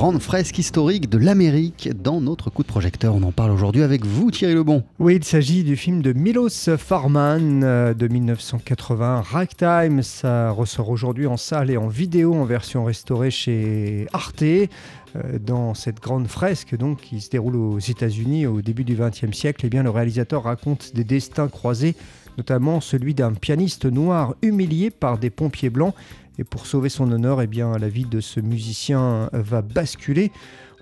grande fresque historique de l'Amérique dans notre coup de projecteur. On en parle aujourd'hui avec vous, Thierry Lebon. Oui, il s'agit du film de Milos Forman euh, de 1980, Ragtime. Ça ressort aujourd'hui en salle et en vidéo en version restaurée chez Arte euh, dans cette grande fresque donc, qui se déroule aux États-Unis au début du XXe siècle, eh bien, le réalisateur raconte des destins croisés, notamment celui d'un pianiste noir humilié par des pompiers blancs et pour sauver son honneur, eh bien, la vie de ce musicien va basculer.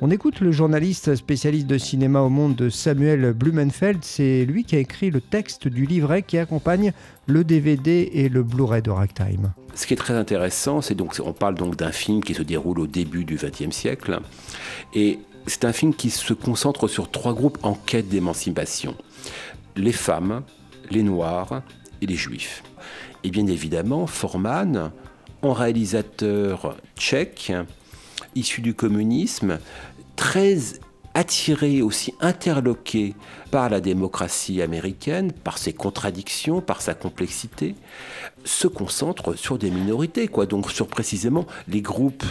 On écoute le journaliste spécialiste de cinéma au monde de Samuel Blumenfeld. C'est lui qui a écrit le texte du livret qui accompagne le DVD et le Blu-ray de Ragtime. Ce qui est très intéressant, c'est donc on parle donc d'un film qui se déroule au début du XXe siècle et c'est un film qui se concentre sur trois groupes en quête d'émancipation les femmes, les noirs et les juifs. Et bien évidemment, Forman en réalisateur tchèque, issu du communisme, très attiré, aussi interloqué par la démocratie américaine, par ses contradictions, par sa complexité, se concentre sur des minorités, quoi. Donc sur précisément les groupes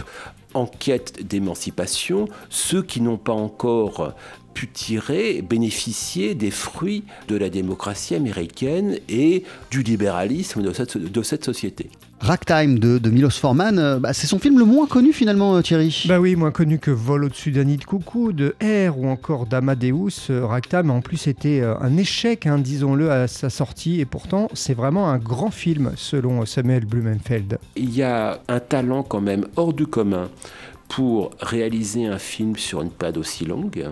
en quête d'émancipation, ceux qui n'ont pas encore pu tirer, bénéficier des fruits de la démocratie américaine et du libéralisme de cette, de cette société. Ragtime de, de Milos Forman, euh, bah, c'est son film le moins connu finalement, euh, Thierry. Bah oui, moins connu que Vol au-dessus d'un nid de coucou, de Air ou encore d'Amadeus. Euh, Ragtime en plus était un échec, hein, disons-le, à sa sortie et pourtant c'est vraiment un grand film selon Samuel Blumenfeld. Il y a un talent quand même hors du commun pour réaliser un film sur une période aussi longue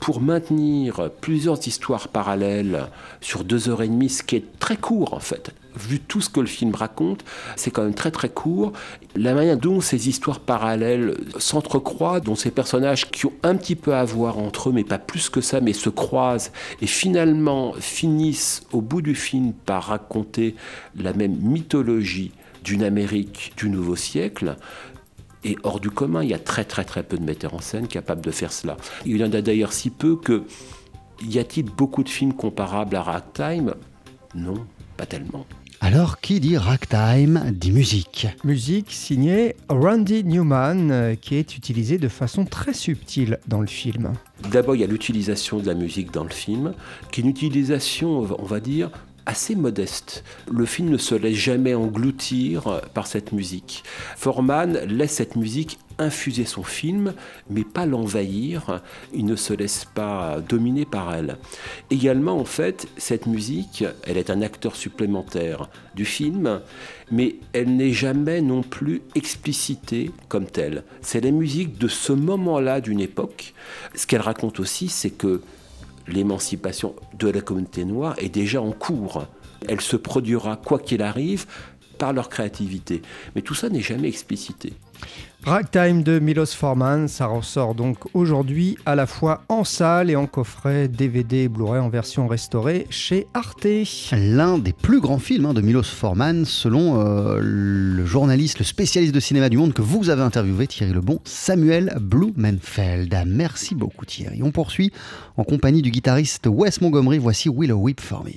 pour maintenir plusieurs histoires parallèles sur deux heures et demie, ce qui est très court en fait. Vu tout ce que le film raconte, c'est quand même très très court. La manière dont ces histoires parallèles s'entrecroisent, dont ces personnages qui ont un petit peu à voir entre eux, mais pas plus que ça, mais se croisent et finalement finissent au bout du film par raconter la même mythologie d'une Amérique du nouveau siècle, et hors du commun. Il y a très très très peu de metteurs en scène capables de faire cela. Il y en a d'ailleurs si peu que y a-t-il beaucoup de films comparables à Ragtime? Non, pas tellement. Alors, qui dit ragtime dit musique Musique signée Randy Newman, euh, qui est utilisée de façon très subtile dans le film. D'abord, il y a l'utilisation de la musique dans le film, qui est une utilisation, on va dire, assez modeste. Le film ne se laisse jamais engloutir par cette musique. Forman laisse cette musique infuser son film, mais pas l'envahir. Il ne se laisse pas dominer par elle. Également, en fait, cette musique, elle est un acteur supplémentaire du film, mais elle n'est jamais non plus explicitée comme telle. C'est la musique de ce moment-là d'une époque. Ce qu'elle raconte aussi, c'est que l'émancipation de la communauté noire est déjà en cours. Elle se produira, quoi qu'il arrive, par leur créativité. Mais tout ça n'est jamais explicité. Ragtime de Milos Forman, ça ressort donc aujourd'hui à la fois en salle et en coffret DVD et Blu-ray en version restaurée chez Arte. L'un des plus grands films hein, de Milos Forman, selon euh, le journaliste, le spécialiste de cinéma du monde que vous avez interviewé, Thierry Lebon, Samuel Blumenfeld. Merci beaucoup Thierry. On poursuit en compagnie du guitariste Wes Montgomery. Voici Willow Whip for Me.